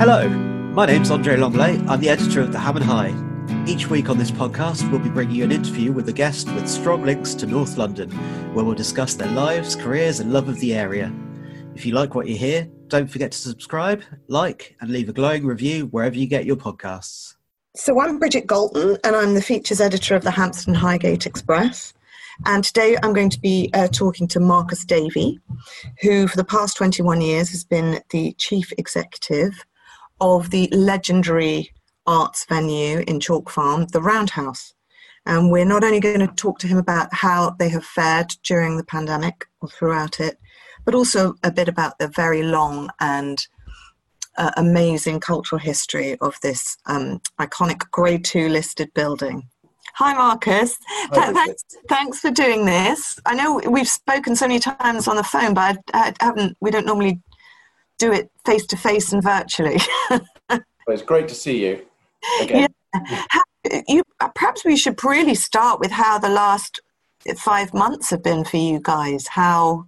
Hello, my name's Andre Longley. I'm the editor of The Ham and High. Each week on this podcast, we'll be bringing you an interview with a guest with strong links to North London, where we'll discuss their lives, careers, and love of the area. If you like what you hear, don't forget to subscribe, like, and leave a glowing review wherever you get your podcasts. So, I'm Bridget Galton, and I'm the features editor of the Hampstead Highgate Express. And today I'm going to be uh, talking to Marcus Davey, who for the past 21 years has been the chief executive of the legendary arts venue in Chalk Farm, the Roundhouse. And we're not only going to talk to him about how they have fared during the pandemic or throughout it, but also a bit about the very long and uh, amazing cultural history of this um, iconic Grade 2 listed building. Hi, Marcus. Hi, thanks, thanks for doing this. I know we've spoken so many times on the phone, but I, I haven't. We don't normally do it face to face and virtually. well, it's great to see you again. Yeah. How, you, perhaps we should really start with how the last five months have been for you guys. How,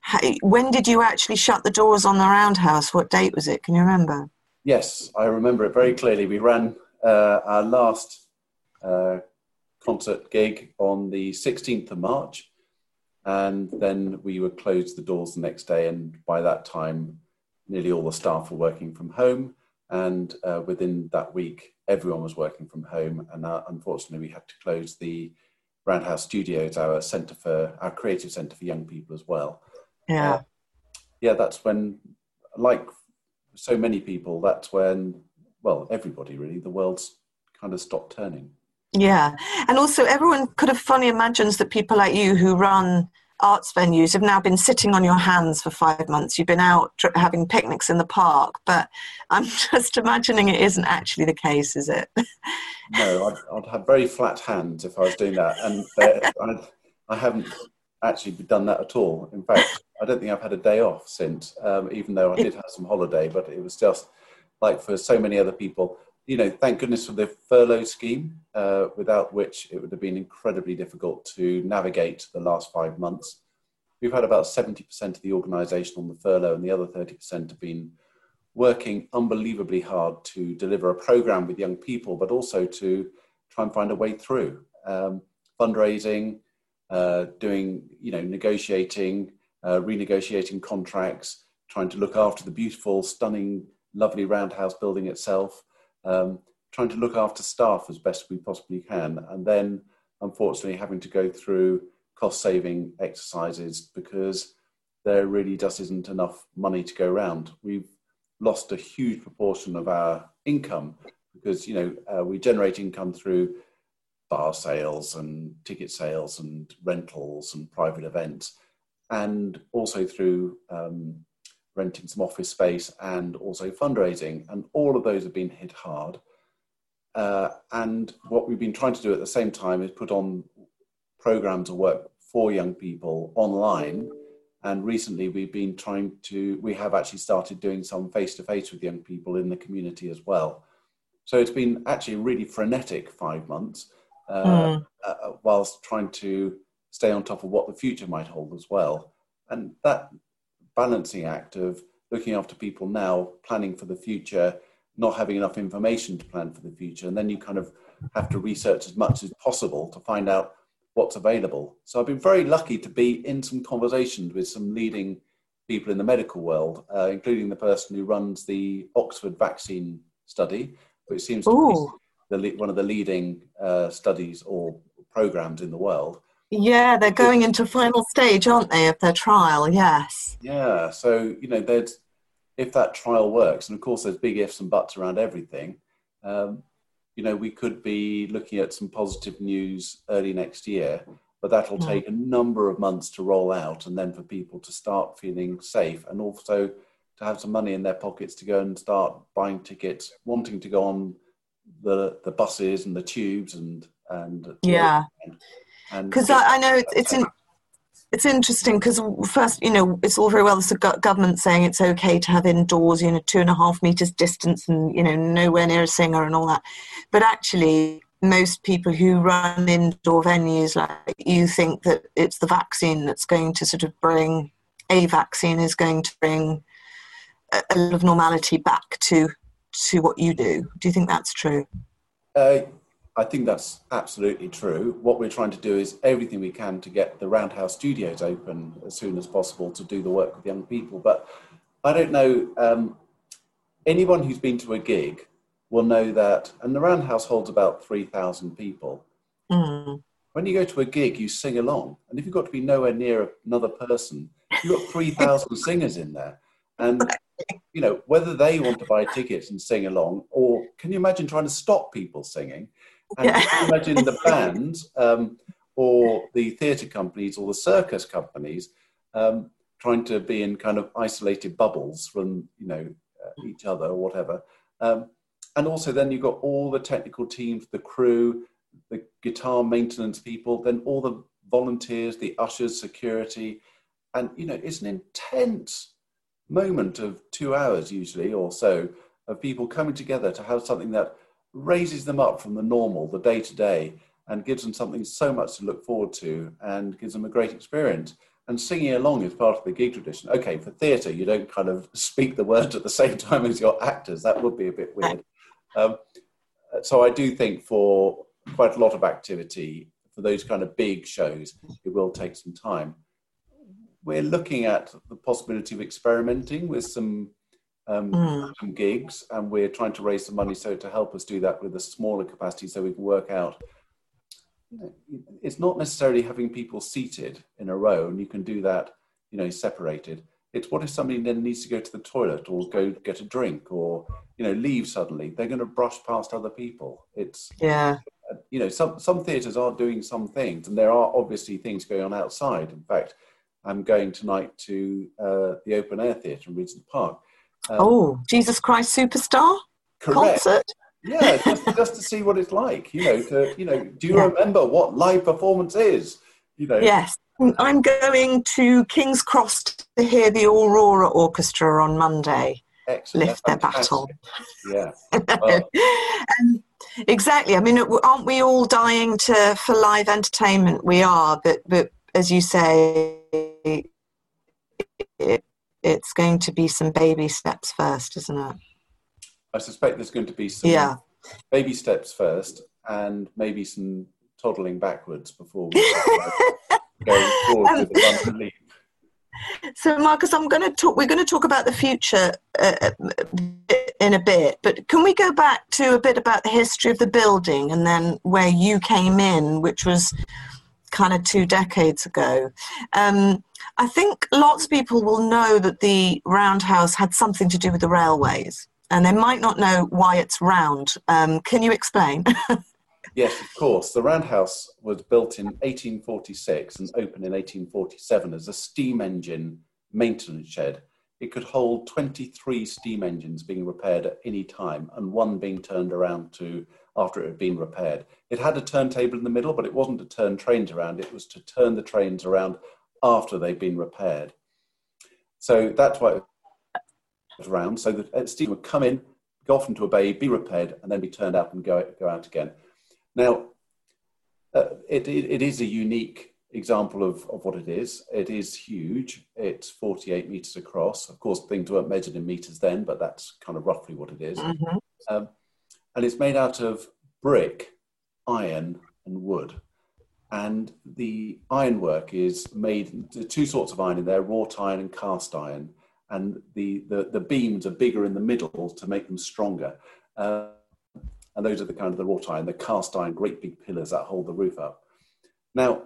how when did you actually shut the doors on the Roundhouse? What date was it? Can you remember? Yes, I remember it very clearly. We ran uh, our last uh, concert gig on the 16th of March, and then we would close the doors the next day. And by that time, nearly all the staff were working from home. And uh, within that week, everyone was working from home. And uh, unfortunately, we had to close the Roundhouse Studios, our centre for our creative centre for young people as well. Yeah. Uh, yeah, that's when, like so many people, that's when, well, everybody really, the world's kind of stopped turning. Yeah. And also, everyone could have funny imagines that people like you who run arts venues have now been sitting on your hands for five months. You've been out having picnics in the park, but I'm just imagining it isn't actually the case, is it? no, I'd, I'd, have very flat hands if I was doing that. And I, I haven't actually done that at all. In fact, I don't think I've had a day off since, um, even though I did have some holiday, but it was just like for so many other people, you know, thank goodness for the furlough scheme, uh, without which it would have been incredibly difficult to navigate the last five months. We've had about 70% of the organisation on the furlough, and the other 30% have been working unbelievably hard to deliver a programme with young people, but also to try and find a way through um, fundraising, uh, doing, you know, negotiating, uh, renegotiating contracts, trying to look after the beautiful, stunning, lovely roundhouse building itself um, trying to look after staff as best we possibly can, and then unfortunately having to go through cost saving exercises because there really just isn't enough money to go around. We've lost a huge proportion of our income because you know uh, we generate income through bar sales and ticket sales and rentals and private events, and also through um, renting some office space, and also fundraising. And all of those have been hit hard. Uh, and what we've been trying to do at the same time is put on programs of work for young people online. And recently we've been trying to, we have actually started doing some face to face with young people in the community as well. So it's been actually really frenetic five months uh, mm. uh, whilst trying to stay on top of what the future might hold as well. And that balancing act of looking after people now, planning for the future, not having enough information to plan for the future. And then you kind of have to research as much as possible to find out what's available. So I've been very lucky to be in some conversations with some leading people in the medical world, uh, including the person who runs the Oxford vaccine study, which seems to Ooh. be the, one of the leading uh, studies or programs in the world. Yeah, they're going into final stage, aren't they, of their trial? Yes. Yeah. So you know, there's if that trial works, and of course, there's big ifs and buts around everything. Um, you know, we could be looking at some positive news early next year, but that'll mm. take a number of months to roll out, and then for people to start feeling safe, and also to have some money in their pockets to go and start buying tickets, wanting to go on the the buses and the tubes and and yeah. And, because I, I, know it's it's, in, it's interesting because first you know it's all very well the government saying it's okay to have indoors you know two and a half meters distance and you know nowhere near a singer and all that but actually most people who run indoor venues like you think that it's the vaccine that's going to sort of bring a vaccine is going to bring a, a lot of normality back to to what you do. Do you think that's true? Uh, I think that's absolutely true. What we're trying to do is everything we can to get the Roundhouse studios open as soon as possible to do the work with young people. But I don't know, um, anyone who's been to a gig will know that, and the Roundhouse holds about 3,000 people. Mm. When you go to a gig, you sing along. And if you've got to be nowhere near another person, you've got 3,000 singers in there. And you know, whether they want to buy tickets and sing along, or can you imagine trying to stop people singing? And Yeah. you imagine the bands um, or the theatre companies or the circus companies um, trying to be in kind of isolated bubbles from, you know, uh, each other or whatever. Um, and also then you've got all the technical teams, the crew, the guitar maintenance people, then all the volunteers, the ushers, security. And, you know, it's an intense moment of two hours usually or so of people coming together to have something that raises them up from the normal, the day to day, and gives them something so much to look forward to and gives them a great experience. And singing along is part of the gig tradition. Okay, for theatre, you don't kind of speak the words at the same time as your actors. That would be a bit weird. Um, so I do think for quite a lot of activity, for those kind of big shows, it will take some time. We're looking at the possibility of experimenting with some um, Mm. some gigs, and we're trying to raise some money so to help us do that with a smaller capacity, so we can work out. you know, It's not necessarily having people seated in a row, and you can do that, you know, separated. It's what if somebody then needs to go to the toilet or go get a drink or you know leave suddenly? They're going to brush past other people. It's Yeah. you know some some theatres are doing some things, and there are obviously things going on outside. In fact, I'm going tonight to uh, the open air theatre in Regent Park. Um, Oh, Jesus Christ Superstar correct. concert. Yeah, just, just to see what it's like. You know, to you know, do you Yeah. remember what live performance is? You know, Yes. I'm going to King's Cross to hear the Aurora Orchestra on Monday excellent. lift their battle. Yeah. Well, um, exactly. I mean, aren't we all dying to for live entertainment? We are, but but as you say, it, it's going to be some baby steps first, isn't it? I suspect there's going to be some Yeah. baby steps first, and maybe some toddling backwards before we go forward with the leap. So, Marcus, I'm going to talk. We're going to talk about the future uh, in a bit, but can we go back to a bit about the history of the building and then where you came in, which was kind of two decades ago? Um, I think lots of people will know that the Roundhouse had something to do with the railways, and they might not know why it's round. Um, can you explain? Yes, of course. The Roundhouse was built in 1846 and opened in 1847 as a steam engine maintenance shed. It could hold 23 steam engines being repaired at any time and one being turned around to after it had been repaired. It had a turntable in the middle, but it wasn't to turn trains around, it was to turn the trains around after they'd been repaired. So that's why it was around. So the steam would come in, go off into a bay, be repaired, and then be turned out and go, go out again. Now, uh, it, it, it is a unique example of, of what it is. It is huge. It's 48 meters across. Of course, things weren't measured in meters then, but that's kind of roughly what it is. Mhm. Um, and it's made out of brick, iron, and wood. And the ironwork is made the two sorts of iron in there: wrought iron and cast iron. And the, the, the beams are bigger in the middle to make them stronger. Uh, and those are the kind of the wrought iron, the cast iron, great big pillars that hold the roof up. Now,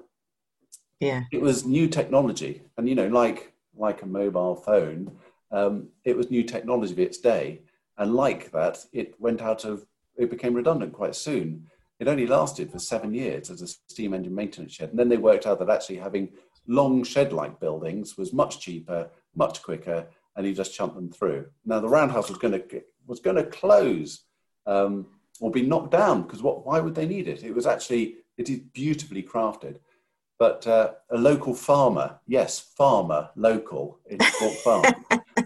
Yeah. it was new technology, and you know, like like a mobile phone, um, it was new technology of its day, and like that, it went out of it became redundant quite soon. It only lasted for seven years as a steam engine maintenance shed, and then they worked out that actually having long shed-like buildings was much cheaper, much quicker, and you just chunked them through. Now the roundhouse was going to was going to close um, or be knocked down because what? Why would they need it? It was actually it is beautifully crafted. But uh, a local farmer, yes, farmer, local in Fort Farm,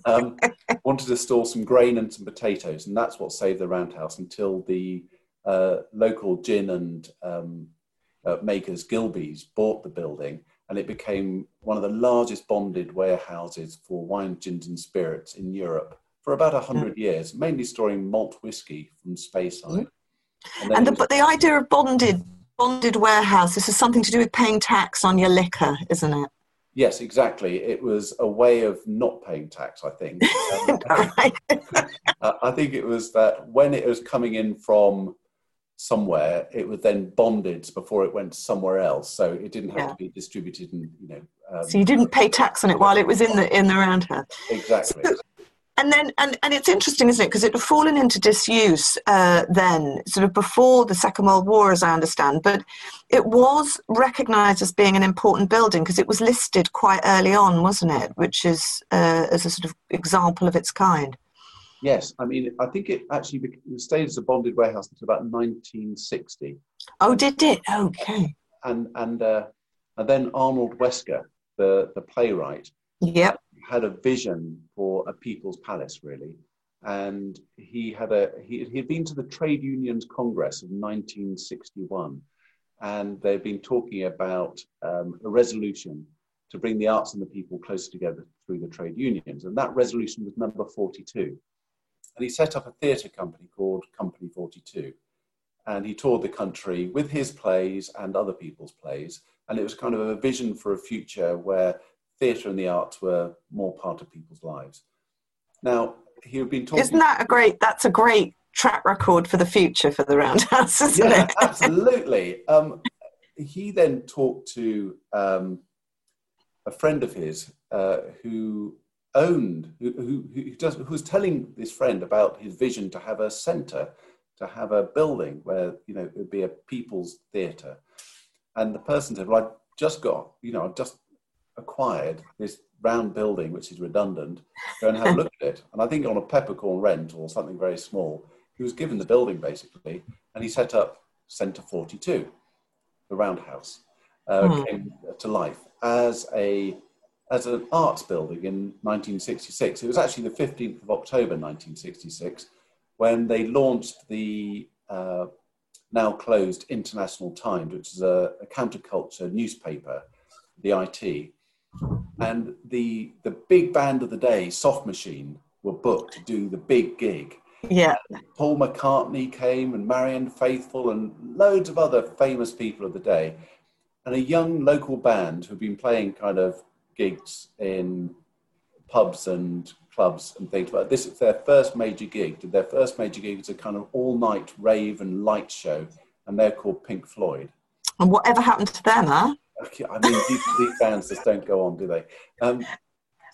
um, wanted to store some grain and some potatoes, and that's what saved the roundhouse until the uh, local gin and um, uh, makers, Gilbey's, bought the building, and it became one of the largest bonded warehouses for wine, gins, and spirits in Europe for about 100 years, mainly storing malt whiskey from Speyside. And, and the, but the idea of bonded bonded warehouse, this is something to do with paying tax on your liquor, isn't it? Yes, exactly. It was a way of not paying tax, I think. Um, I think it was that when it was coming in from somewhere, it was then bonded before it went somewhere else. So it didn't have yeah. to be distributed and, you know. Um, so you didn't pay tax on it while it was in the in the roundhouse. Exactly. So, and then and, and it's interesting isn't it because it had fallen into disuse uh, then sort of before the second world war as i understand but it was recognized as being an important building because it was listed quite early on wasn't it which is uh, as a sort of example of its kind yes i mean i think it actually stayed as a bonded warehouse until about 1960 oh did it okay and and uh, and then arnold wesker the the playwright yep had a vision for a people's palace, really. And he had a he had been to the Trade Unions Congress of 1961, and they've been talking about um, a resolution to bring the arts and the people closer together through the trade unions. And that resolution was number 42. And he set up a theatre company called Company 42. And he toured the country with his plays and other people's plays. And it was kind of a vision for a future where theatre and the arts were more part of people's lives. Now, he had been talking. Isn't that a great? That's a great track record for the future for the Roundhouse, isn't yeah, it? absolutely. Um, he then talked to um, a friend of his uh, who owned, who, who, who, does, who was telling this friend about his vision to have a centre, to have a building where you know it would be a people's theatre, and the person said, "Well, I just got, you know, I've just acquired this round building, which is redundant, go and have a look at it. And I think on a peppercorn rent or something very small, he was given the building basically, and he set up Centre 42, the roundhouse, uh, mm. came to life as a as an arts building in 1966. It was actually the 15th of October 1966 when they launched the uh, now closed International Times, which is a, a counterculture newspaper, the IT, and the the big band of the day, Soft Machine, were booked to do the big gig. Yeah. Paul McCartney came and Marianne Faithfull and loads of other famous people of the day. And a young local band who'd been playing kind of gigs in pubs and clubs and things. But this is their first major gig. Their first major gig was a kind of all-night rave and light show, and they're called Pink Floyd. And whatever happened to them, huh? I mean, these, these bands just don't go on, do they? Um,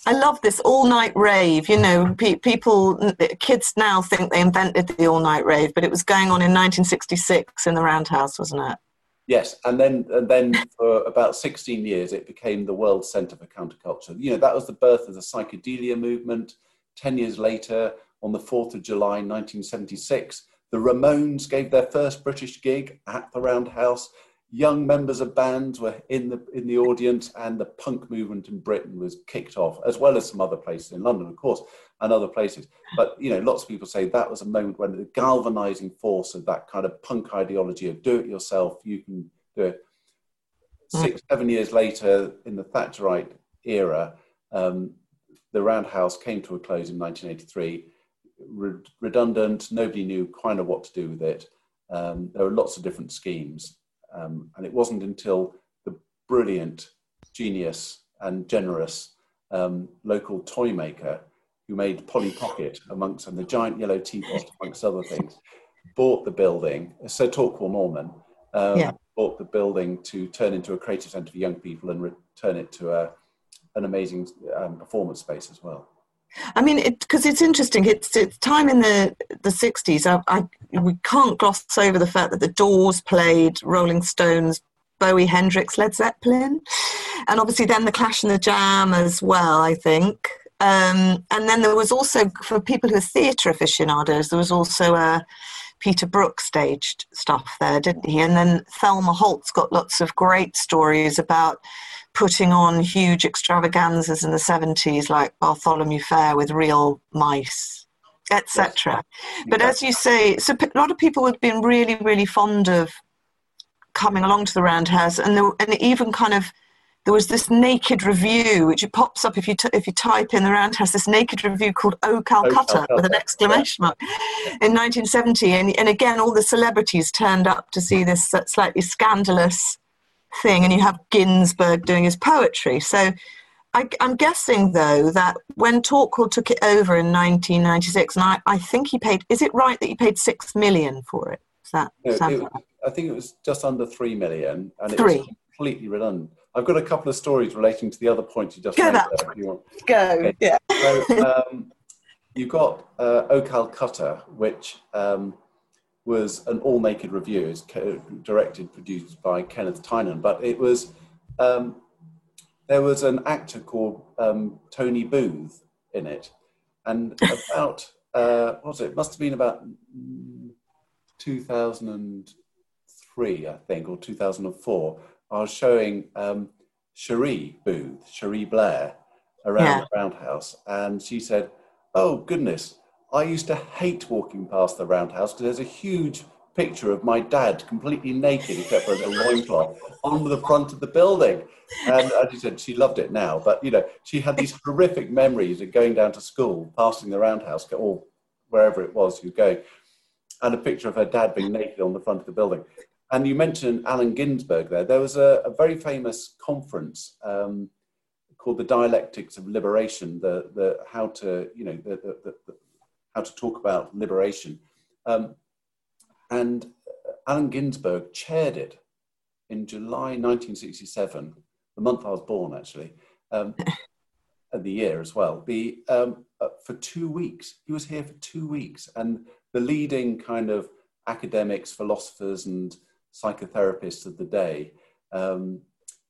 I love this all night rave. You know, pe- people, kids now think they invented the all night rave, but it was going on in 1966 in the Roundhouse, wasn't it? Yes, and then and then for about 16 years, it became the World Centre for Counterculture. You know, that was the birth of the psychedelia movement. Ten years later, on the 4th of July 1976, the Ramones gave their first British gig at the Roundhouse young members of bands were in the in the audience, and the punk movement in Britain was kicked off, as well as some other places in London, of course, and other places. But you know, lots of people say that was a moment when the galvanizing force of that kind of punk ideology of do it yourself, you can do it. Hmm. Six, seven years later, in the Thatcherite era, um, the Roundhouse came to a close in 1983. Re- redundant, nobody knew kind of what to do with it. Um, there were lots of different schemes. Um, and it wasn't until the brilliant, genius, and generous um, local toy maker who made Polly Pocket amongst and the giant yellow teapot amongst other things, bought the building. Sir Torquil Norman um, yeah. bought the building to turn into a creative centre for young people and return it to a, an amazing um, performance space as well. I mean, because it, it's interesting. It's, it's time in the the sixties. I, I, we can't gloss over the fact that the Doors played Rolling Stones, Bowie, Hendrix, Led Zeppelin, and obviously then the Clash and the Jam as well. I think, um, and then there was also for people who are theatre aficionados, there was also a Peter Brook staged stuff there, didn't he? And then Thelma Holt's got lots of great stories about putting on huge extravaganzas in the 70s like Bartholomew Fair with real mice, etc. Yes. But as you say, so a lot of people have been really, really fond of coming along to the Roundhouse and, and even kind of there was this naked revue, which it pops up if you t- if you type in the Roundhouse. This naked revue called "Oh Calcutta" Oh, with an exclamation mark in 1970, and and again all the celebrities turned up to see this uh, slightly scandalous thing, and you have Ginsberg doing his poetry. So. I, I'm guessing though that when Torquil took it over in 1996, and I, I think he paid. Is it right that he paid six million for it? Is that No, sound it- right? I think it was just under three million, and it was completely redundant. I've got a couple of stories relating to the other points you just Go made. that there, if you want. Go. Yeah. So um, you got uh, O Calcutta, which um, was an all naked revue. It's directed, produced by Kenneth Tynan, but it was um, there was an actor called um, Tony Booth in it, and about uh, what was it? It must have been about mm, 2003, I think, or 2004. I was showing um, Cherie Booth, Cherie Blair, around Yeah. the Roundhouse, and she said, "Oh goodness, I used to hate walking past the Roundhouse because there's a huge picture of my dad completely naked except for a little loincloth on the front of the building." And as she said, she loved it now, but you know, she had these horrific memories of going down to school, passing the Roundhouse, or wherever it was was going, and a picture of her dad being naked on the front of the building. And you mentioned Allen Ginsberg there. There was a, a very famous conference um, called the Dialectics of Liberation, the, the how to, you know, the, the, the, how to talk about liberation. Um, and Allen Ginsberg chaired it in July 1967, the month I was born, actually, um, and the year as well. The, um, uh, for two weeks, he was here for two weeks, and the leading kind of academics, philosophers, and psychotherapists of the day um,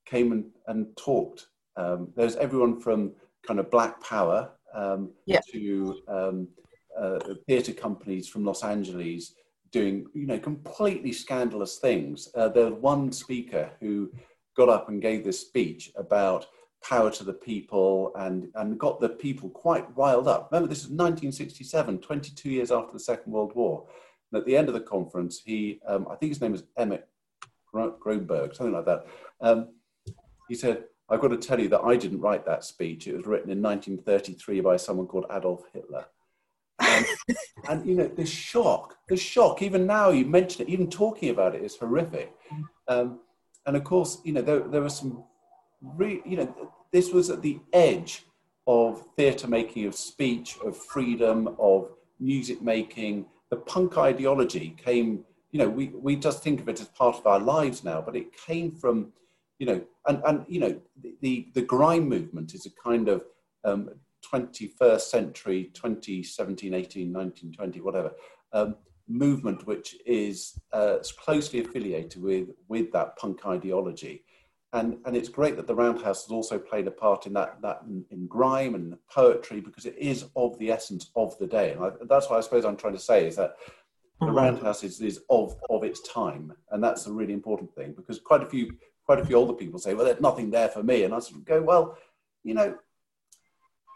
came and, and talked. Um, there's everyone from kind of Black Power um, Yeah. to um, uh, theatre companies from Los Angeles doing, you know, completely scandalous things. Uh, there was one speaker who got up and gave this speech about power to the people and, and got the people quite riled up. Remember, this is 1967, 22 years after the Second World War. And at the end of the conference, he, um, I think his name was Emmett Gro- Groenberg, something like that. Um, he said, I've got to tell you that I didn't write that speech. It was written in 1933 by someone called Adolf Hitler. And, and you know, the shock, the shock, even now you mention it, even talking about it is horrific. Um, and of course, you know, there, there was some, re- you know, this was at the edge of theatre making, of speech, of freedom, of music making. The punk ideology came, you know, we, we just think of it as part of our lives now, but it came from, you know, and, and you know, the, the, the grime movement is a kind of um, 21st century, 2017, 18, 19, 20, whatever, um, movement which is uh, closely affiliated with, with that punk ideology. And, and it's great that the Roundhouse has also played a part in that, that in, in grime and poetry because it is of the essence of the day. And I, that's what I suppose I'm trying to say is that the Roundhouse is, is of, of its time. And that's a really important thing because quite a few quite a few older people say, well, there's nothing there for me. And I sort of go, well, you know,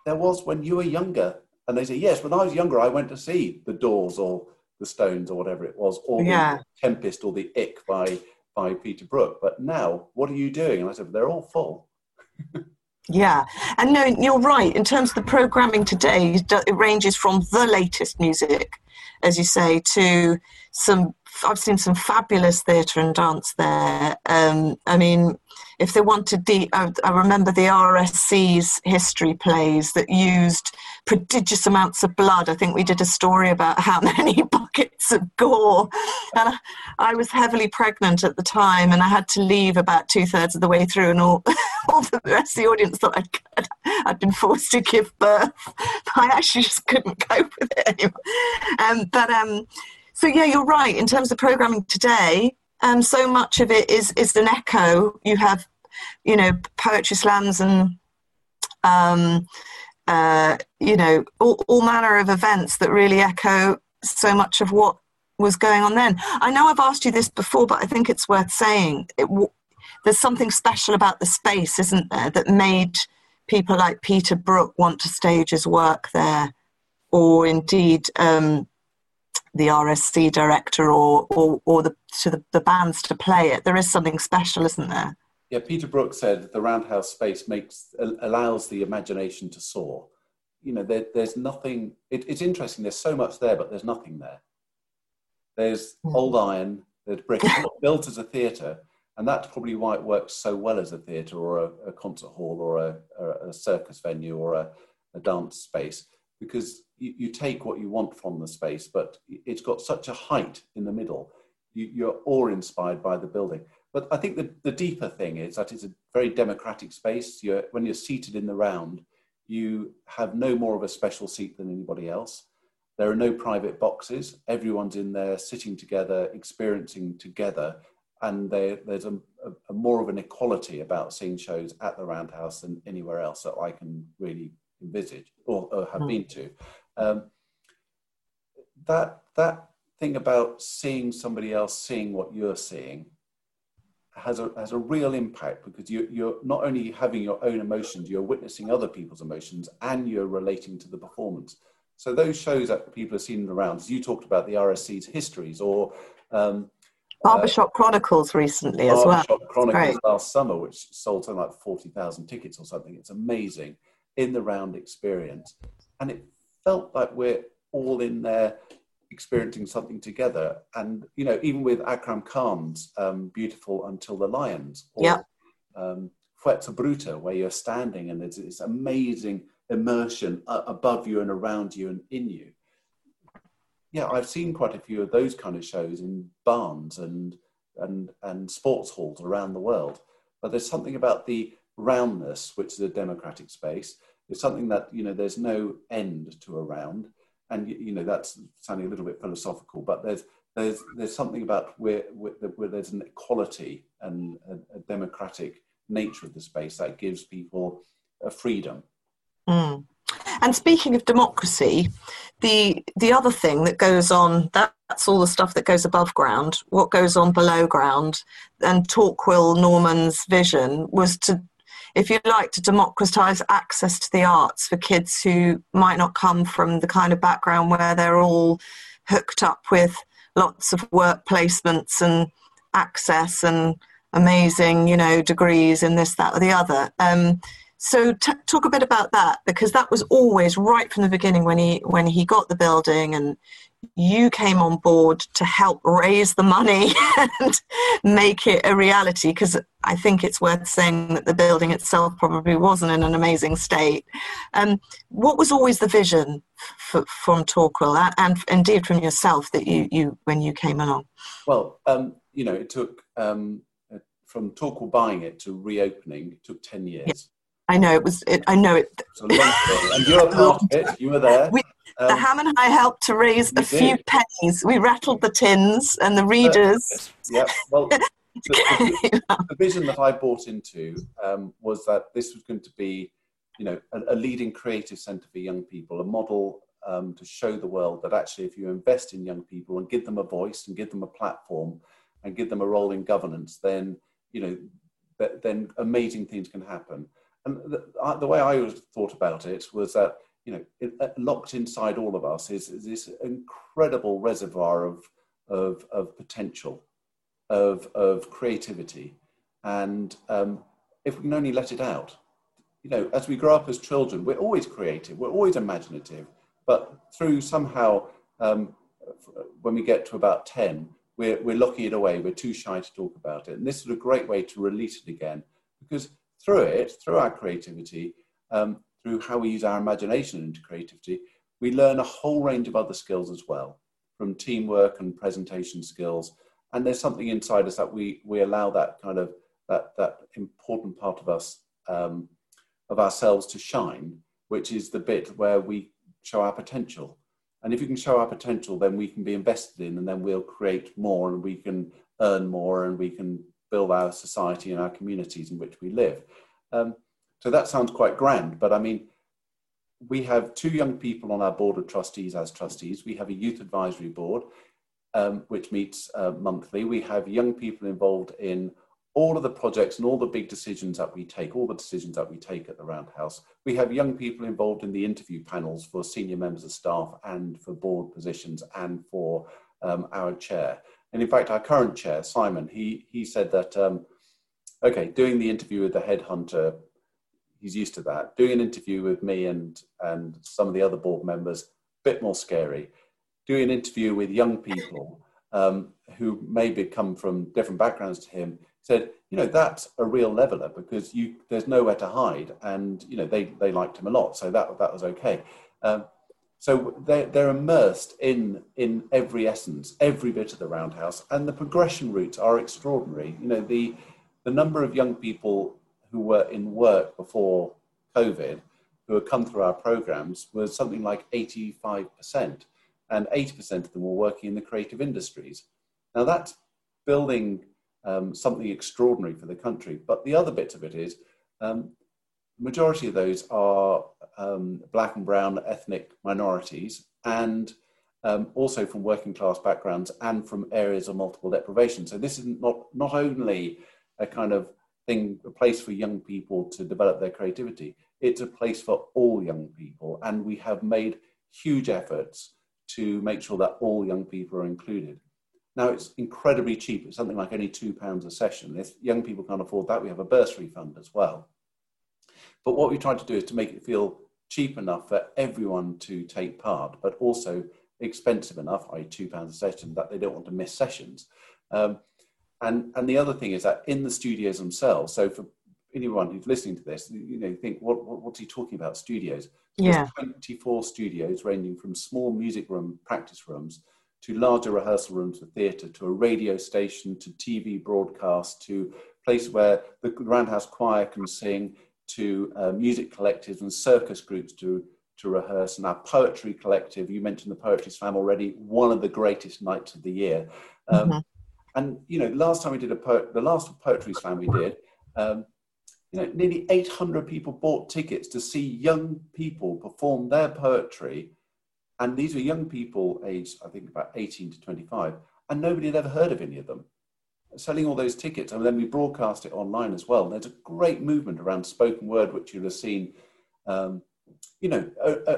there was when you were younger. And they say, yes, when I was younger, I went to see the Doors or the Stones or whatever it was, or Yeah. the Tempest or the Ik by, by Peter Brook. But now, what are you doing? And I said, they're all full. Yeah, and no, you're right. In terms of the programming today, it it ranges from the latest music, as you say, to some. I've seen some fabulous theatre and dance there. Um, I mean, if they wanted the, I, I remember the RSC's history plays that used prodigious amounts of blood. I think we did a story about how many buckets of gore, and I, I was heavily pregnant at the time, and I had to leave about two thirds of the way through, and all, all the rest of the audience thought I'd, I'd been forced to give birth. I actually just couldn't cope with it anymore. Um, but um, so yeah, you're right. In terms of programming today, um, so much of it is is an echo. You have, you know, poetry slams and um, uh, you know, all, all manner of events that really echo so much of what was going on then. I know I've asked you this before, but I think it's worth saying. It, there's something special about the space, isn't there, that made people like Peter Brook want to stage his work there, or indeed um, the RSC director or or, or the to the, the bands to play it. There is something special, isn't there? Yeah, Peter Brook said the roundhouse space makes allows the imagination to soar. You know, there, there's nothing. It, it's interesting. There's so much there, but there's nothing there. There's mm. old iron. There's brick built as a theatre, and that's probably why it works so well as a theatre or a, a, concert hall or a, a, a circus venue or a, dance space because you, you, take what you want from the space, but it's got such a height in the middle. You, you're awe inspired by the building. But I think the, the deeper thing is that it's a very democratic space. You're, when you're seated in the round, you have no more of a special seat than anybody else. There are no private boxes. Everyone's in there sitting together, experiencing together. And there, there's a, a, a, more of an equality about seeing shows at the Roundhouse than anywhere else that I can really envisage or, or have mm. been to. Um, that, that thing about seeing somebody else seeing what you're seeing has a, has a real impact because you, you're not only having your own emotions, you're witnessing other people's emotions and you're relating to the performance. So those shows that people have seen around, you talked about the RSC's histories or um, Barbershop uh, Chronicles recently as well. Barbershop Chronicles last summer, which sold something like 40,000 tickets or something. It's amazing in the round experience. And it felt like we're all in there experiencing something together. And, you know, even with Akram Khan's um, Beautiful Until the Lions, or yeah. um, Fuerza Bruta, where you're standing and there's this amazing immersion uh, above you and around you and in you. Yeah, I've seen quite a few of those kind of shows in barns and, and, and sports halls around the world. But there's something about the roundness, which is a democratic space. There's something that, you know, there's no end to a round and you know that's sounding a little bit philosophical, but there's there's there's something about where where, where there's an equality and a, a, democratic nature of the space that gives people a freedom. Mm. And speaking of democracy, the the other thing that goes on that, that's all the stuff that goes above ground. What goes on below ground, and Torquil Norman's vision was to if you like, to democratize access to the arts for kids who might not come from the kind of background where they're all hooked up with lots of work placements and access and amazing, you know, degrees in this, that, or the other. Um, so t- talk a bit about that because that was always right from the beginning when he when he got the building and you came on board to help raise the money and make it a reality because I think it's worth saying that the building itself probably wasn't in an amazing state. Um, what was always the vision f- from Torquil and, and, indeed from yourself that you, you when you came along? Well, um, you know, it took um, from Torquil buying it to reopening, it took 10 years. I know it was. It, I know it. and you were part of it. You were there. We, um, the Ham and I helped to raise a few did. pennies. We rattled the tins and the readers. Yeah. Well, the, the, the, vision that I bought into um, was that this was going to be, you know, a, a leading creative centre for young people, a model um, to show the world that actually, if you invest in young people and give them a voice and give them a platform and give them a role in governance, then you know, then amazing things can happen. And the, the way I always thought about it was that you know it, uh, locked inside all of us is, is this incredible reservoir of of, of potential, of of creativity, and um, if we can only let it out, you know, as we grow up as children, we're always creative, we're always imaginative, but through somehow um, when we get to about 10, we're, we're locking it away. We're too shy to talk about it. And this is a great way to release it again because through it, through our creativity, um, through how we use our imagination into creativity, we learn a whole range of other skills as well, from teamwork and presentation skills. And there's something inside us that we, we allow that kind of that, that important part of us, um, of ourselves to shine, which is the bit where we show our potential. And if you can show our potential, then we can be invested in, and then we'll create more, and we can earn more, and we can build our society and our communities in which we live. Um, so that sounds quite grand, but I mean, we have two young people on our board of trustees as trustees. We have a youth advisory board, um, which meets uh, monthly. We have young people involved in all of the projects and all the big decisions that we take, all the decisions that we take at the Roundhouse. We have young people involved in the interview panels for senior members of staff and for board positions and for um, our chair. And in fact, our current chair, Simon, he, he said that um, okay, doing the interview with the headhunter, he's used to that. Doing an interview with me and and some of the other board members, a bit more scary. Doing an interview with young people um, who maybe come from different backgrounds to him, said, you know, that's a real leveler because you there's nowhere to hide, and you know they they liked him a lot, so that that was okay. Um, so they're, they're immersed in in every essence, every bit of the roundhouse, and the progression routes are extraordinary. You know, the the number of young people who were in work before COVID who had come through our programs was something like 85%, and 80% of them were working in the creative industries. Now that's building um, something extraordinary for the country. But the other bit of it is, um, majority of those are um, black and brown ethnic minorities, and um, also from working class backgrounds and from areas of multiple deprivation. So this is not not only a kind of thing, a place for young people to develop their creativity. It's a place for all young people, and we have made huge efforts to make sure that all young people are included. Now it's incredibly cheap. It's something like only two pounds a session. If young people can't afford that, we have a bursary fund as well. But what we try to do is to make it feel cheap enough for everyone to take part, but also expensive enough, i.e., two pounds a session, that they don't want to miss sessions. Um, and and the other thing is that in the studios themselves, so for anyone who's listening to this, you know, think what, what what's he talking about? Studios. Yeah. There's 24 studios ranging from small music room practice rooms to larger rehearsal rooms for theatre, to a radio station, to TV broadcast, to place where the Roundhouse Choir can sing, to uh, music collectives and circus groups to, to rehearse, and our poetry collective. You mentioned the Poetry Slam already, one of the greatest nights of the year. Um, mm-hmm. And you know, last time we did a po- the last Poetry Slam we did, um, you know, nearly 800 people bought tickets to see young people perform their poetry and these were young people aged, I think, about 18 to 25, and nobody had ever heard of any of them. Selling all those tickets, and then we broadcast it online as well. And there's a great movement around spoken word, which you'll have seen, um, you know,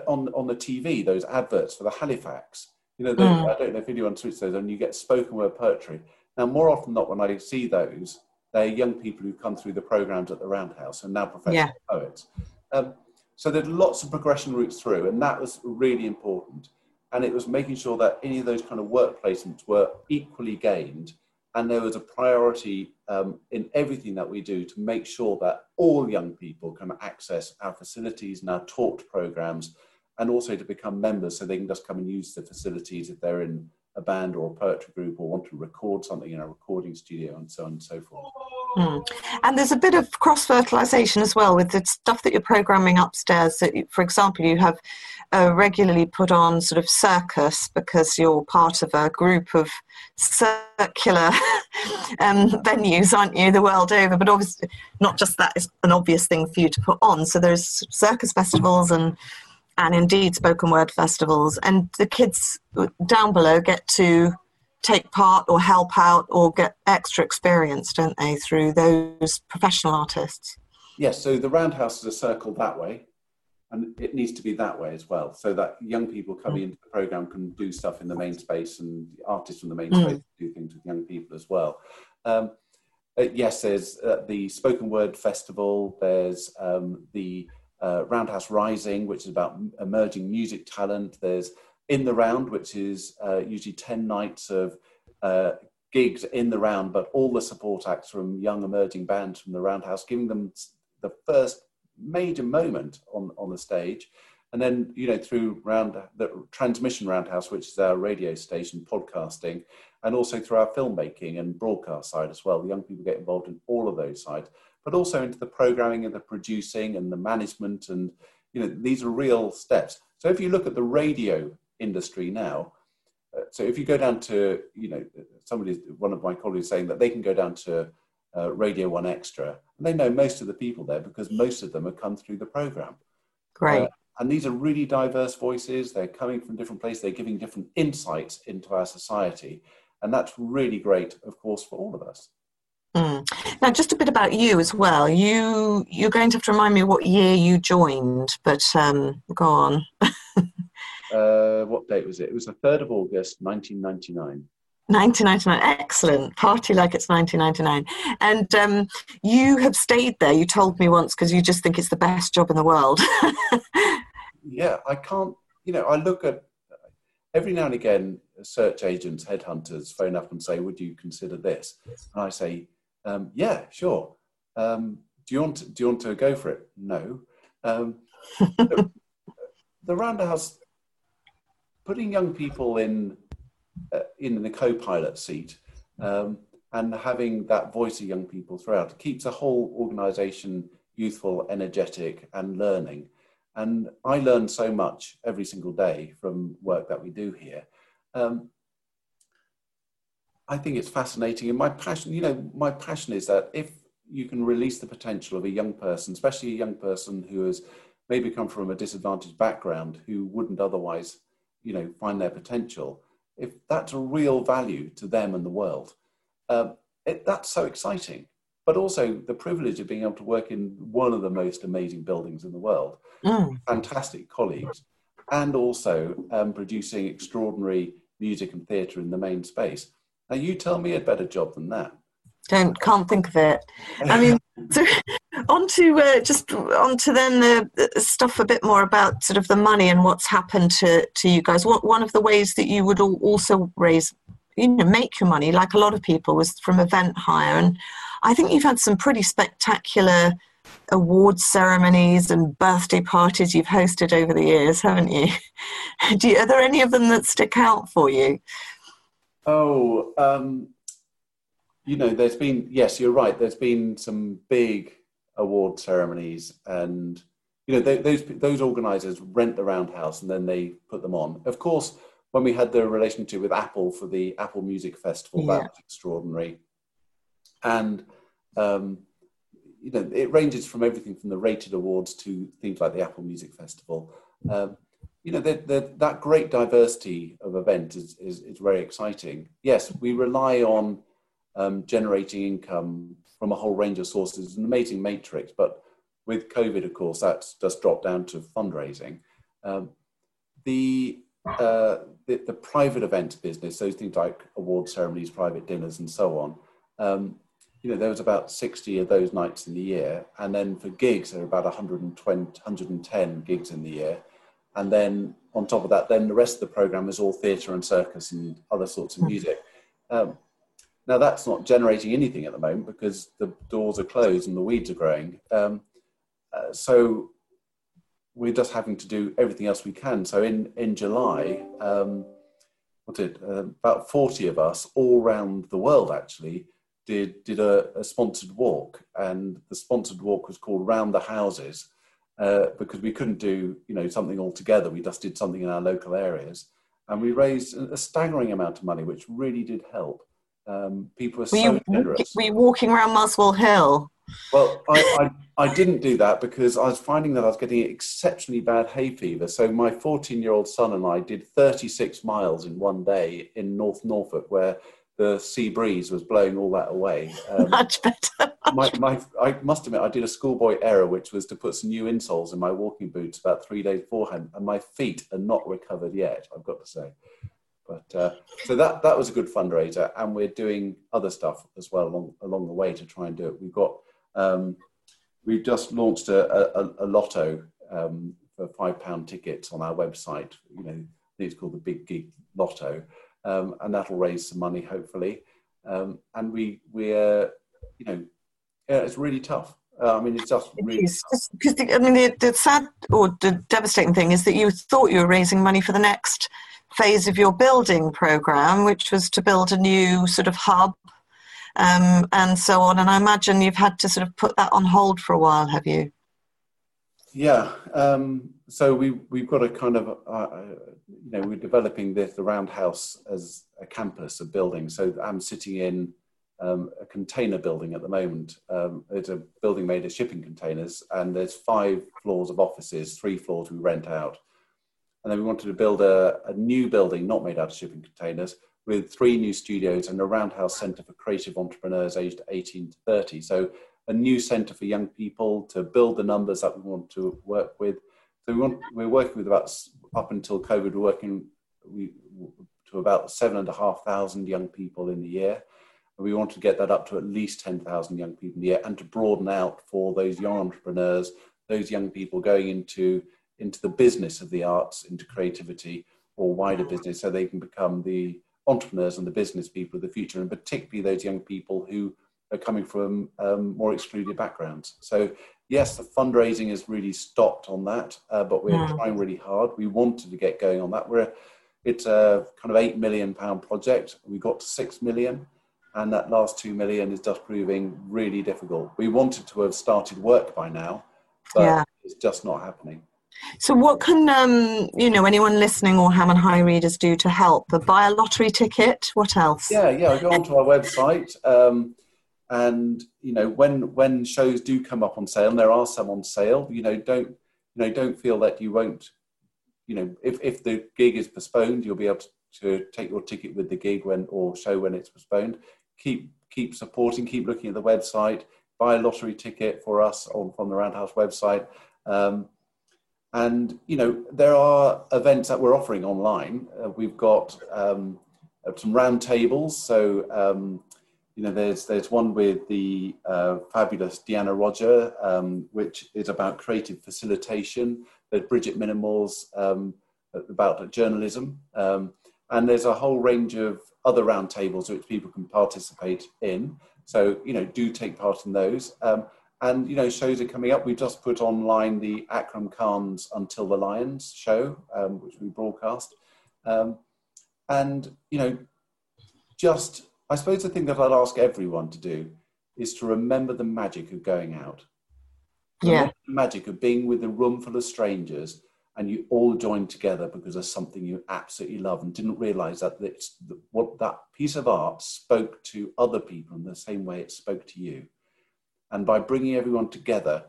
on, on the TV, those adverts for the Halifax. You know, they, mm. I don't know if anyone switches those, and you get spoken word poetry. Now, more often than not, when I see those, they're young people who've come through the programs at the Roundhouse and now professional yeah. poets. Um, so there's lots of progression routes through, and that was really important. And it was making sure that any of those kind of work placements were equally gained, and there is a priority um, in everything that we do to make sure that all young people can access our facilities and our taught programs, and also to become members so they can just come and use the facilities if they're in a band or a poetry group or want to record something in a recording studio and so on and so forth. Mm. And there's a bit of cross fertilization as well with the stuff that you're programming upstairs. So, for example, you have uh, regularly put on sort of circus because you're part of a group of circular um, venues, aren't you, the world over? But obviously, not just that is an obvious thing for you to put on. So there's circus festivals and and indeed spoken word festivals, and the kids down below get to take part or help out or get extra experience, don't they, through those professional artists? Yes, so the roundhouse is a circle that way, and it needs to be that way as well, so that young people coming mm. into the program can do stuff in the main space, and artists from the main mm. space do things with young people as well. Um, uh, yes, there's uh, the spoken word festival. There's um, the uh, Roundhouse Rising, which is about emerging music talent. There's in the round, which is uh, usually 10 nights of uh, gigs in the round, but all the support acts from young emerging bands from the Roundhouse, giving them the first major moment on, on the stage. And then, you know, through round the transmission roundhouse, which is our radio station podcasting, and also through our filmmaking and broadcast side as well. The young people get involved in all of those sides, but also into the programming and the producing and the management. And, you know, these are real steps. So if you look at the radio industry now. Uh, so if you go down to, you know, somebody, one of my colleagues saying that they can go down to uh, Radio One Extra, and they know most of the people there because most of them have come through the program. Great. Uh, and these are really diverse voices. They're coming from different places. They're giving different insights into our society, and that's really great, of course, for all of us. Mm. Now, just a bit about you as well. You you're going to have to remind me what year you joined, but um, go on. uh, what date was it? It was the 3rd of August, 1999. 1999, excellent. Party like it's 1999. And um, you have stayed there, you told me once, because you just think it's the best job in the world. yeah, I can't, you know, I look at every now and again, search agents, headhunters phone up and say, Would you consider this? And I say, um, Yeah, sure. Um, do, you want to, do you want to go for it? No. Um, the, the Roundhouse, putting young people in uh, in the co-pilot seat um, and having that voice of young people throughout. Keeps the whole organization youthful energetic and learning. And i learn so much every single day from work that we do here. Um, i think it's fascinating and my passion you know my passion is that if you can release the potential of a young person especially a young person who has maybe come from a disadvantaged background who wouldn't otherwise you know find their potential if that's a real value to them and the world, um, it, that's so exciting. But also the privilege of being able to work in one of the most amazing buildings in the world, mm. fantastic colleagues, and also um, producing extraordinary music and theatre in the main space. Now, you tell me a better job than that. Don't can't think of it. I mean, so onto uh, just onto then the, stuff a bit more about sort of the money and what's happened to to you guys. What one of the ways that you would also raise, you know, make your money, like a lot of people, was from event hire, and I think you've had some pretty spectacular awards ceremonies and birthday parties you've hosted over the years, haven't you? you are there any of them that stick out for you? Oh, um, you know, there's been yes, you're right. There's been some big award ceremonies and you know they, those those organizers rent the roundhouse and then they put them on. Of course when we had the relationship with apple for the apple music festival yeah. that was extraordinary. And um, you know it ranges from everything from the rated awards to things like the apple music festival. Um, you know the, the, that great diversity of event is, is, is very exciting. Yes we rely on um, generating income from a whole range of sources. It's an amazing matrix, but with COVID, of course, that's just dropped down to fundraising. Um, the, uh, the, the private events business, those things like award ceremonies, private dinners, and so on. Um, you know, there was about 60 of those nights in the year, and then for gigs, there are about 120, 110 gigs in the year, and then on top of that, then the rest of the program is all theatre and circus and other sorts of hmm. music. Um, now that's not generating anything at the moment because the doors are closed and the weeds are growing. Um, uh, so we're just having to do everything else we can. So in in July, um, what did uh, about forty of us all around the world actually did did a, a, sponsored walk, and the sponsored walk was called Round the Houses uh, because we couldn't do you know something all together. We just did something in our local areas, and we raised a staggering amount of money, which really did help. Um, people were, were so you, generous. Were you walking around Muswell Hill? Well, I, I, I, didn't do that because I was finding that I was getting exceptionally bad hay fever. So my 14 year old son and I did 36 miles in one day in North Norfolk, where the sea breeze was blowing all that away. Um, much better. my, my, I must admit, I did a schoolboy error, which was to put some new insoles in my walking boots about three days beforehand, and my feet are not recovered yet, I've got to say. But uh, so that that was a good fundraiser, and we're doing other stuff as well along along the way to try and do it. We've got um, we've just launched a, a, a lotto um, for five pound tickets on our website. You know, it's called the Big Gig Lotto, um, and that'll raise some money hopefully. Um, and we we're you know yeah, it's really tough. Uh, I mean, it's just really because I mean the, the sad or the devastating thing is that you thought you were raising money for the next phase of your building program, which was to build a new sort of hub um, and so on. And I imagine you've had to sort of put that on hold for a while, have you? Yeah. Um, so we we've got a kind of uh, uh you know we're developing this the Roundhouse as a campus, a building. So I'm sitting in um, a container building at the moment. Um, it's a building made of shipping containers, and there's five floors of offices, three floors we rent out. And then we wanted to build a, a new building, not made out of shipping containers, with three new studios and a roundhouse centre for creative entrepreneurs aged 18 to 30. So a new centre for young people to build the numbers that we want to work with. So we want, we're working with about, up until COVID, we're working we, to about seven and a half thousand young people in the year. And we want to get that up to at least 10,000 young people in the year and to broaden out for those young entrepreneurs, those young people going into, into the business of the arts, into creativity or wider business so they can become the entrepreneurs and the business people of the future, and particularly those young people who are coming from um, more excluded backgrounds. So, yes, the fundraising has really stopped on that, uh, but we're yeah. trying really hard. We wanted to get going on that. We're it's a kind of eight million pound project. We got to six million, and that last two million is just proving really difficult. We wanted to have started work by now, but yeah. it's just not happening. So, what can um, you know anyone listening or Ham and High readers do to help? Buy a lottery ticket. What else? Yeah, yeah. Go onto our website, um, and you know when when shows do come up on sale, and there are some on sale. You know, don't you know don't feel that you won't. You know, if if the gig is postponed, you'll be able to, to take your ticket with the gig when or show when it's postponed. Keep keep supporting. Keep looking at the website. Buy a lottery ticket for us on from the Roundhouse website. Um, and you know there are events that we're offering online. Uh, we've got um, uh, some roundtables. So um, you know there's there's one with the uh, fabulous Deanna Rodger, um, which is about creative facilitation. There's Bridget Minamore's um, about journalism, um, and there's a whole range of other roundtables which people can participate in. So you know do take part in those. And you know shows are coming up. We've just put online the Akram Khan's Until the Lions show, um, which we broadcast, um, and you know, just I suppose the thing that I'd ask everyone to do is to remember the magic of going out. Yeah, the magic of being with a room full of strangers and you all join together because of something you absolutely love and didn't realize that it's what that piece of art spoke to other people in the same way it spoke to you and by bringing everyone together,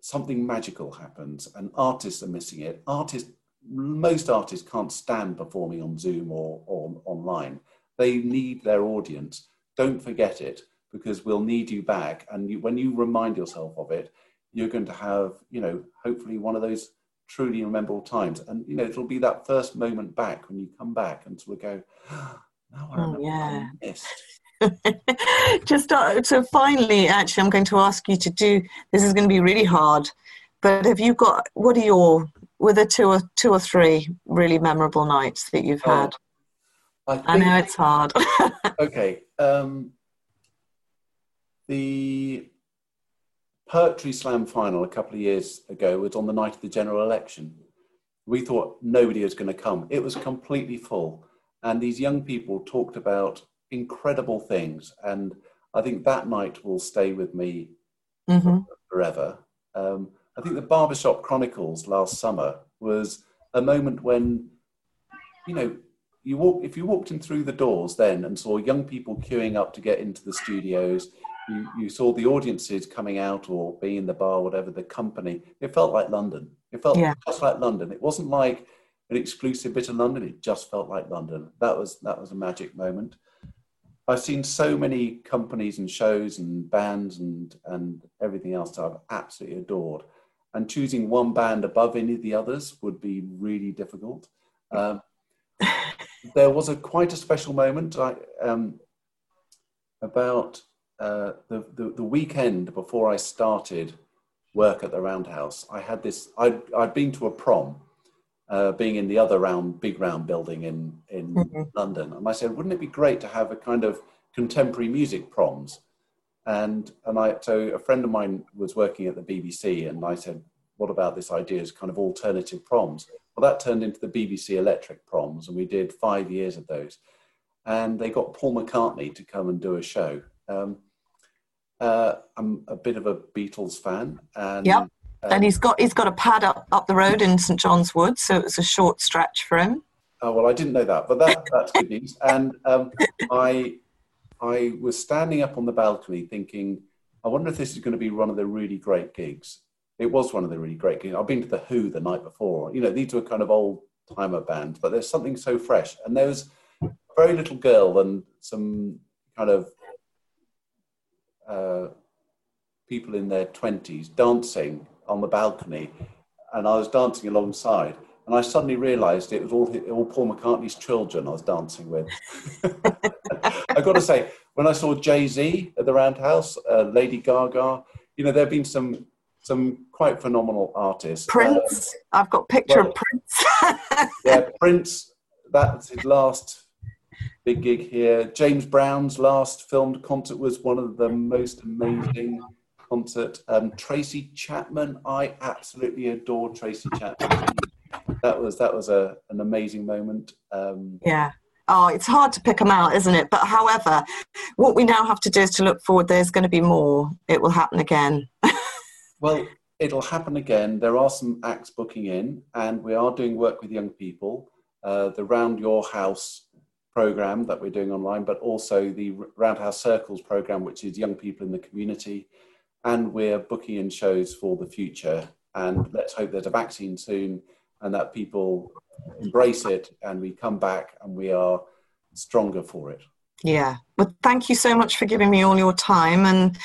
something magical happens, and artists are missing it. Artists, most artists can't stand performing on Zoom or, or online. They need their audience. Don't forget it, because we'll need you back. And you, when you remind yourself of it, you're going to have, you know, hopefully one of those truly memorable times. And you know, it'll be that first moment back when you come back and sort of go, oh, now I oh, remember oh, yeah. I missed. Just uh, so finally, actually, I'm going to ask you to do. This is going to be really hard, but have you got? What are your? Were there two or two or three really memorable nights that you've oh, had? I, I, know it's hard. okay. Um, the poetry slam final a couple of years ago was on the night of the general election. We thought nobody was going to come. It was completely full, and these young people talked about incredible things. And I think that night will stay with me mm-hmm. forever. Um, I think the Barbershop Chronicles last summer was a moment when, you know, you walk, if you walked in through the doors then and saw young people queuing up to get into the studios, you, you saw the audiences coming out or being in the bar, whatever the company, it felt like London. It felt yeah. just like London. It wasn't like an exclusive bit of London. It just felt like London. That was that was a magic moment. I've seen so many companies and shows and bands and, and everything else that I've absolutely adored. And choosing one band above any of the others would be really difficult. Um, there was a quite a special moment I, um, about uh, the, the, the, weekend before I started work at the Roundhouse. I had this, I'd, I'd been to a prom uh, being in the other round, big round building in, in mm-hmm. London. And I said, wouldn't it be great to have a kind of contemporary music proms? And, and I, so a friend of mine was working at the BBC and I said, what about this idea as kind of alternative proms? Well, that turned into the BBC Electric proms and we did five years of those. And they got Paul McCartney to come and do a show. Um, uh, I'm a bit of a Beatles fan, and yep and he's got he's got a pad up, up the road in St John's Wood, so it was a short stretch for him. Oh well, I didn't know that, but that, that's good news. And um, I I was standing up on the balcony thinking, I wonder if this is going to be one of the really great gigs. It was one of the really great gigs. I've been to the Who the night before. You know, these were kind of old timer bands, but there's something so fresh. And there was a very little girl and some kind of uh, people in their twenties dancing on the balcony and I was dancing alongside. and I suddenly realised it was all all Paul McCartney's children I was dancing with. I've got to say, when I saw Jay Z at the Roundhouse, uh, Lady Gaga, you know, there have been some some quite phenomenal artists. Prince, um, I've got picture well, of Prince. yeah, Prince. That's his last big gig here. James Brown's last filmed concert was one of the most amazing concert. Um, Tracy Chapman, I absolutely adore Tracy Chapman. that was that was a, an amazing moment. Um, yeah. Oh, it's hard to pick them out, isn't it? But however, what we now have to do is to look forward. There's going to be more. It will happen again. well, it'll happen again. There are some acts booking in, and we are doing work with young people. Uh, the Round Your House program that we're doing online, but also the Roundhouse Circles program, which is young people in the community. And we're booking in shows for the future. And let's hope there's a vaccine soon and that people embrace it and we come back and we are stronger for it. Yeah. Well, thank you so much for giving me all your time. And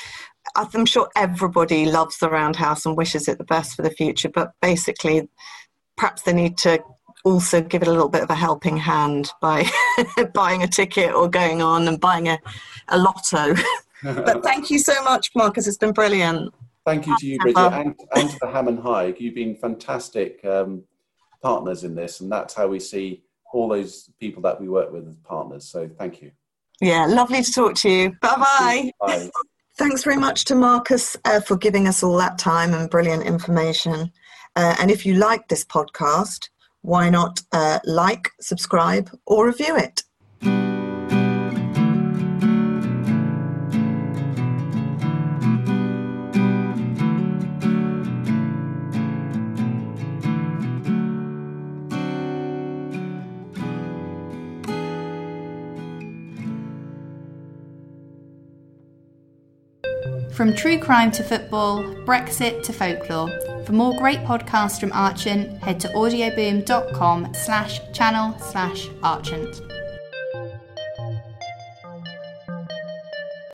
I'm sure everybody loves the Roundhouse and wishes it the best for the future. But basically, perhaps they need to also give it a little bit of a helping hand by buying a ticket or going on and buying a, a lotto. but thank you so much, Marcus. It's been brilliant. Thank you to you, Bridget, and, and to the Ham and High. You've been fantastic um, partners in this, and that's how we see all those people that we work with as partners. So thank you. Yeah, lovely to talk to you. Bye-bye. Bye. Thanks very much to Marcus uh, for giving us all that time and brilliant information. Uh, and if you like this podcast, why not uh, like, subscribe, or review it? From true crime to football, Brexit to folklore. For more great podcasts from Archant, head to audioboom.com slash channel slash Archant.